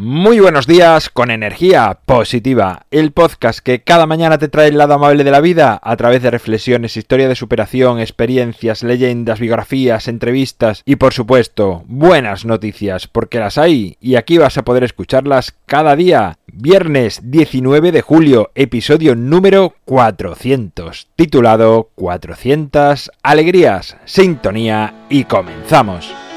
Muy buenos días con energía positiva, el podcast que cada mañana te trae el lado amable de la vida a través de reflexiones, historia de superación, experiencias, leyendas, biografías, entrevistas y por supuesto buenas noticias porque las hay y aquí vas a poder escucharlas cada día. Viernes 19 de julio, episodio número 400, titulado 400 alegrías, sintonía y comenzamos.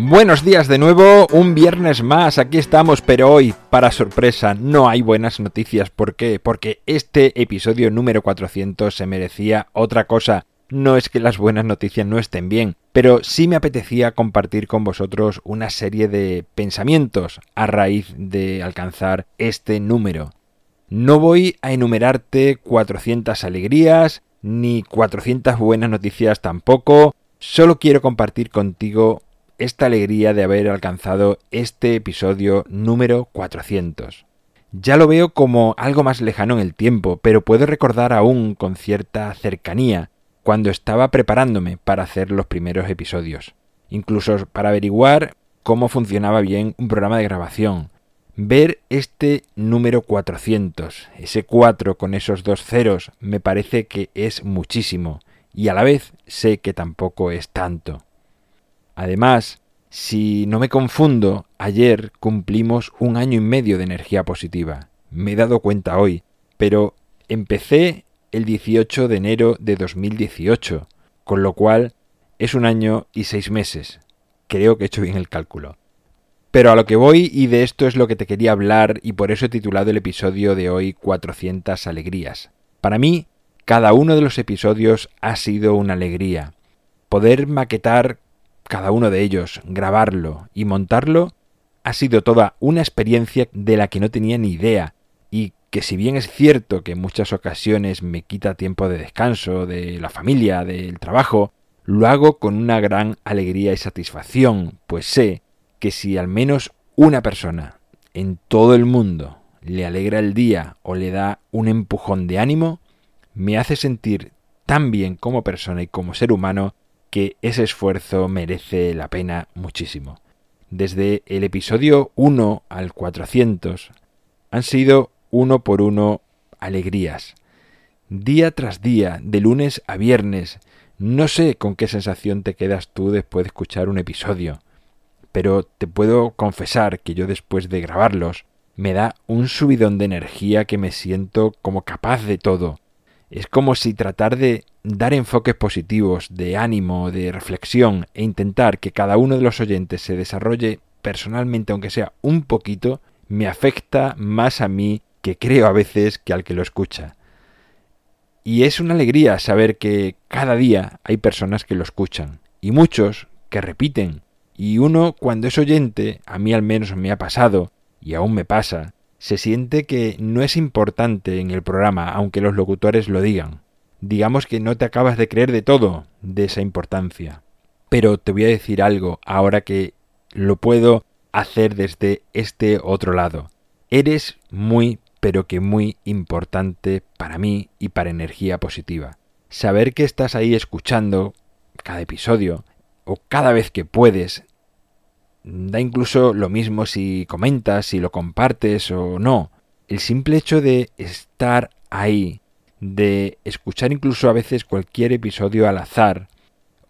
Buenos días de nuevo, un viernes más, aquí estamos, pero hoy, para sorpresa, no hay buenas noticias. ¿Por qué? Porque este episodio número 400 se merecía otra cosa. No es que las buenas noticias no estén bien, pero sí me apetecía compartir con vosotros una serie de pensamientos a raíz de alcanzar este número. No voy a enumerarte 400 alegrías, ni 400 buenas noticias tampoco, solo quiero compartir contigo esta alegría de haber alcanzado este episodio número 400. Ya lo veo como algo más lejano en el tiempo, pero puedo recordar aún con cierta cercanía cuando estaba preparándome para hacer los primeros episodios, incluso para averiguar cómo funcionaba bien un programa de grabación. Ver este número 400, ese 4 con esos dos ceros, me parece que es muchísimo, y a la vez sé que tampoco es tanto. Además, si no me confundo, ayer cumplimos un año y medio de energía positiva. Me he dado cuenta hoy, pero empecé el 18 de enero de 2018, con lo cual es un año y seis meses. Creo que he hecho bien el cálculo. Pero a lo que voy y de esto es lo que te quería hablar y por eso he titulado el episodio de hoy 400 alegrías. Para mí, cada uno de los episodios ha sido una alegría. Poder maquetar cada uno de ellos, grabarlo y montarlo, ha sido toda una experiencia de la que no tenía ni idea. Y que si bien es cierto que en muchas ocasiones me quita tiempo de descanso, de la familia, del trabajo, lo hago con una gran alegría y satisfacción, pues sé que si al menos una persona en todo el mundo le alegra el día o le da un empujón de ánimo, me hace sentir tan bien como persona y como ser humano que ese esfuerzo merece la pena muchísimo. Desde el episodio 1 al 400 han sido uno por uno alegrías. Día tras día, de lunes a viernes, no sé con qué sensación te quedas tú después de escuchar un episodio, pero te puedo confesar que yo después de grabarlos me da un subidón de energía que me siento como capaz de todo. Es como si tratar de dar enfoques positivos, de ánimo, de reflexión e intentar que cada uno de los oyentes se desarrolle personalmente, aunque sea un poquito, me afecta más a mí que creo a veces que al que lo escucha. Y es una alegría saber que cada día hay personas que lo escuchan y muchos que repiten. Y uno, cuando es oyente, a mí al menos me ha pasado, y aún me pasa, se siente que no es importante en el programa, aunque los locutores lo digan digamos que no te acabas de creer de todo de esa importancia. Pero te voy a decir algo ahora que lo puedo hacer desde este otro lado. Eres muy, pero que muy importante para mí y para energía positiva. Saber que estás ahí escuchando cada episodio o cada vez que puedes, da incluso lo mismo si comentas, si lo compartes o no. El simple hecho de estar ahí de escuchar incluso a veces cualquier episodio al azar,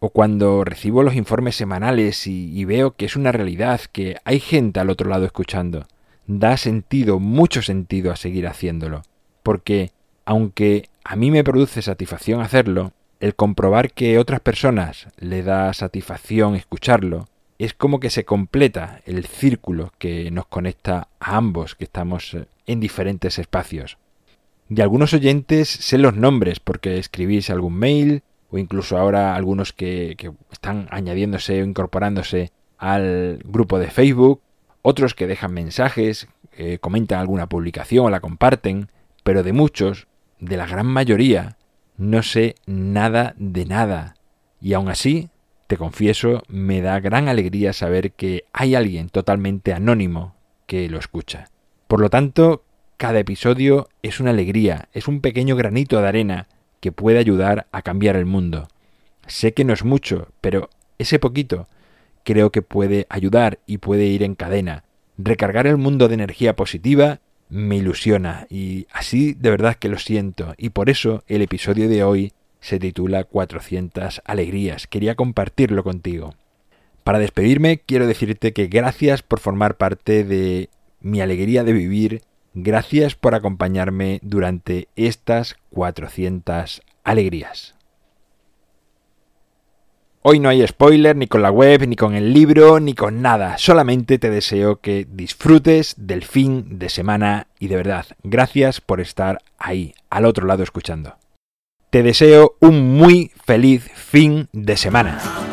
o cuando recibo los informes semanales y, veo que es una realidad, que hay gente al otro lado escuchando, da sentido, mucho sentido a seguir haciéndolo, porque aunque a mí me produce satisfacción hacerlo, el comprobar que otras personas le da satisfacción escucharlo, es como que se completa el círculo que nos conecta a ambos que estamos en diferentes espacios. De algunos oyentes sé los nombres porque escribís algún mail o incluso ahora algunos que, están añadiéndose o incorporándose al grupo de Facebook, otros que dejan mensajes, comentan alguna publicación o la comparten, pero de muchos, de la gran mayoría, no sé nada de nada. Y aún así, te confieso, me da gran alegría saber que hay alguien totalmente anónimo que lo escucha. Por lo tanto, cada episodio es una alegría, es un pequeño granito de arena que puede ayudar a cambiar el mundo. Sé que no es mucho, pero ese poquito creo que puede ayudar y puede ir en cadena. Recargar el mundo de energía positiva me ilusiona y así de verdad que lo siento y por eso el episodio de hoy se titula 400 alegrías. Quería compartirlo contigo. Para despedirme quiero decirte que gracias por formar parte de mi alegría de vivir, gracias por acompañarme durante estas 400 alegrías. Hoy no hay spoiler ni con la web, ni con el libro, ni con nada. Solamente te deseo que disfrutes del fin de semana y de verdad, gracias por estar ahí, al otro lado escuchando. Te deseo un muy feliz fin de semana.